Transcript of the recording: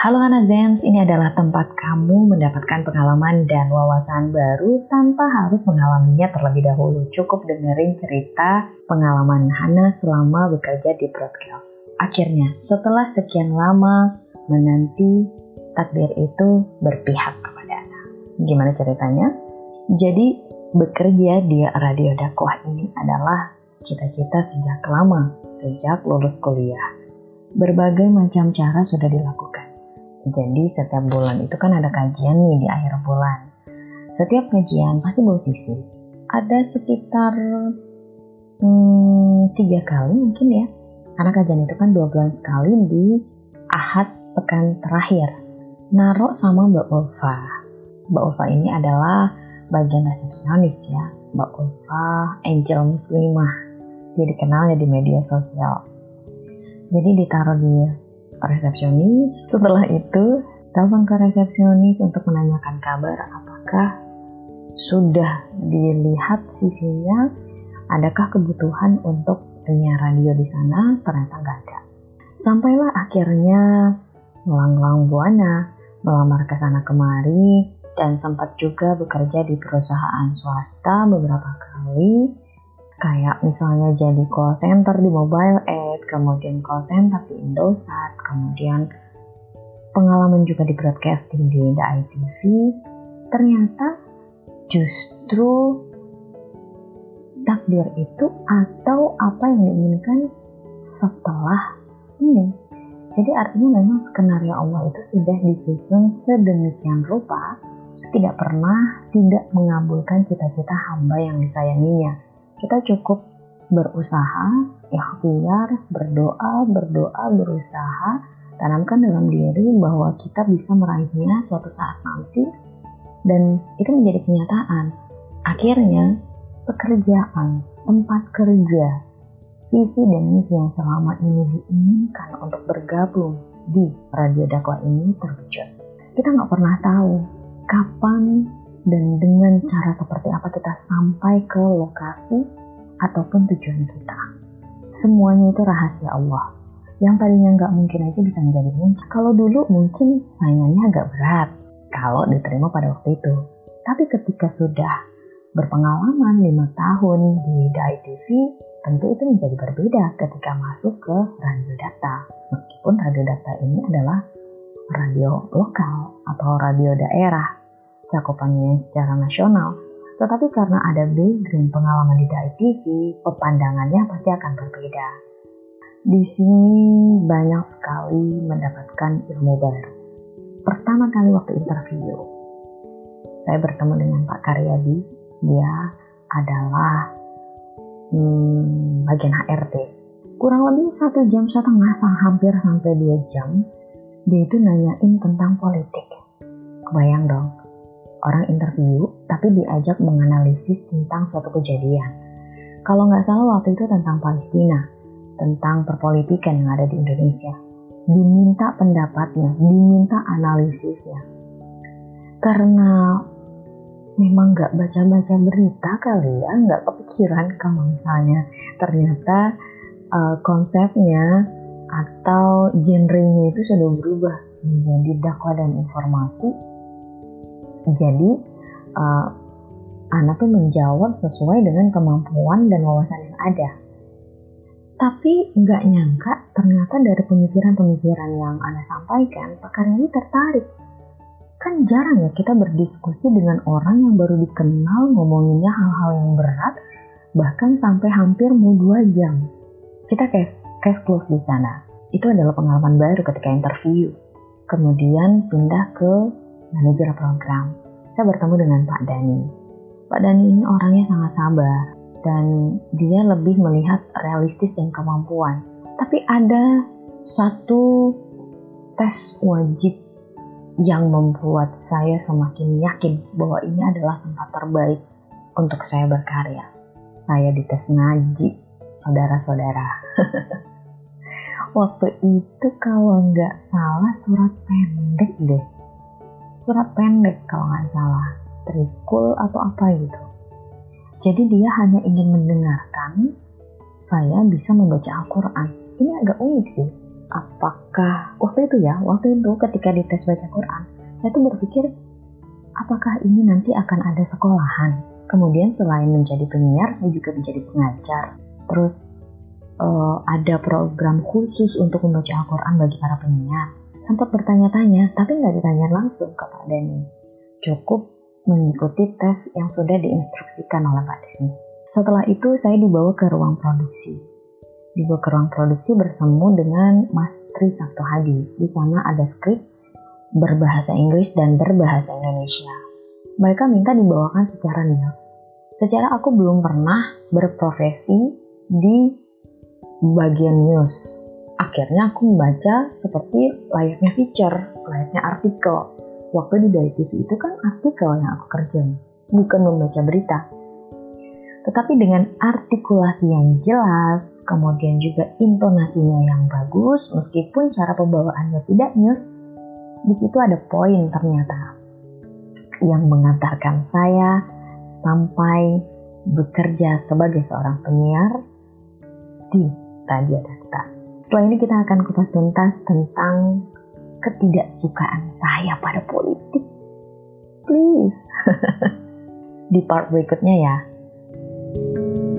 Halo anak Zens, ini adalah tempat kamu mendapatkan pengalaman dan wawasan baru tanpa harus mengalaminya terlebih dahulu. Cukup dengerin cerita pengalaman Hana selama bekerja di broadcast. Akhirnya, setelah sekian lama menanti, takdir itu berpihak kepada Hana. Gimana ceritanya? Jadi, bekerja di radio dakwah ini adalah cita-cita sejak lama, sejak lulus kuliah. Berbagai macam cara sudah dilakukan jadi setiap bulan itu kan ada kajian nih di akhir bulan. Setiap kajian pasti bawa sisi. Ada sekitar hmm, kali mungkin ya. Karena kajian itu kan dua bulan sekali di ahad pekan terakhir. Narok sama Mbak Ulfa. Mbak Ulfa ini adalah bagian resepsionis ya. Mbak Ulfa angel muslimah. Dia dikenal ya di media sosial. Jadi ditaruh di resepsionis. Setelah itu, telepon ke resepsionis untuk menanyakan kabar apakah sudah dilihat CV-nya, adakah kebutuhan untuk penyiar radio di sana, ternyata nggak ada. Sampailah akhirnya melanglang buana, melamar ke sana kemari, dan sempat juga bekerja di perusahaan swasta beberapa kali kayak misalnya jadi call center di mobile aid, kemudian call center di Indosat, kemudian pengalaman juga di broadcasting di ITV, ternyata justru takdir itu atau apa yang diinginkan setelah ini. Jadi artinya memang skenario Allah itu sudah disusun sedemikian rupa tidak pernah tidak mengabulkan cita-cita hamba yang disayanginya kita cukup berusaha, ikhtiar, berdoa, berdoa, berusaha, tanamkan dalam diri bahwa kita bisa meraihnya suatu saat nanti dan itu menjadi kenyataan. Akhirnya, pekerjaan, tempat kerja, visi dan misi yang selama ini diinginkan untuk bergabung di radio dakwah ini terwujud. Kita nggak pernah tahu kapan dan dengan cara seperti apa kita sampai ke lokasi ataupun tujuan kita. Semuanya itu rahasia Allah. Yang tadinya nggak mungkin aja bisa menjadi mungkin. Kalau dulu mungkin saingannya agak berat kalau diterima pada waktu itu. Tapi ketika sudah berpengalaman lima tahun di DAI TV, tentu itu menjadi berbeda ketika masuk ke radio data. Meskipun radio data ini adalah radio lokal atau radio daerah cakupannya secara nasional, tetapi karena ada background pengalaman di DAI TV, pepandangannya pasti akan berbeda. Di sini banyak sekali mendapatkan ilmu baru. Pertama kali waktu interview, saya bertemu dengan Pak Karyadi. Dia adalah hmm, bagian HRD. Kurang lebih satu jam setengah, hampir sampai dua jam, dia itu nanyain tentang politik. Kebayang dong, orang interview tapi diajak menganalisis tentang suatu kejadian. Kalau nggak salah waktu itu tentang Palestina, tentang perpolitikan yang ada di Indonesia. Diminta pendapatnya, diminta analisisnya. Karena memang nggak baca-baca berita kali ya, nggak kepikiran kalau misalnya ternyata uh, konsepnya atau genrenya itu sudah berubah menjadi dakwah dan informasi jadi uh, anak tuh menjawab sesuai dengan kemampuan dan wawasan yang ada. Tapi nggak nyangka ternyata dari pemikiran-pemikiran yang Anda sampaikan, Pak ini tertarik. Kan jarang ya kita berdiskusi dengan orang yang baru dikenal ngomonginnya hal-hal yang berat, bahkan sampai hampir mau dua jam. Kita case, case close di sana. Itu adalah pengalaman baru ketika interview. Kemudian pindah ke manajer program. Saya bertemu dengan Pak Dani. Pak Dani ini orangnya sangat sabar dan dia lebih melihat realistis dan kemampuan. Tapi ada satu tes wajib yang membuat saya semakin yakin bahwa ini adalah tempat terbaik untuk saya berkarya. Saya dites ngaji, saudara-saudara. Waktu itu kalau nggak salah surat pendek deh surat pendek kalau nggak salah, trikul atau apa gitu. Jadi dia hanya ingin mendengarkan saya bisa membaca Al-Quran. Ini agak unik sih. apakah waktu itu ya, waktu itu ketika dites baca Quran, saya tuh berpikir apakah ini nanti akan ada sekolahan. Kemudian selain menjadi penyiar, saya juga menjadi pengajar. Terus uh, ada program khusus untuk membaca Al-Quran bagi para penyiar. Sempat bertanya-tanya, tapi nggak ditanya langsung ke Pak Dani. Cukup mengikuti tes yang sudah diinstruksikan oleh Pak Dani. Setelah itu saya dibawa ke ruang produksi. Dibawa ke ruang produksi bersama dengan Mas Tri Sabto Hadi. Di sana ada skrip berbahasa Inggris dan berbahasa Indonesia. Mereka minta dibawakan secara news. Secara aku belum pernah berprofesi di bagian news. Akhirnya aku membaca seperti layaknya feature, layaknya artikel. Waktu di Dari TV itu kan artikel yang aku kerjain, bukan membaca berita. Tetapi dengan artikulasi yang jelas, kemudian juga intonasinya yang bagus, meskipun cara pembawaannya tidak news, di situ ada poin ternyata yang mengantarkan saya sampai bekerja sebagai seorang penyiar di Radio Data. Setelah ini kita akan kupas tuntas tentang ketidaksukaan saya pada politik. Please. di part berikutnya ya. thank you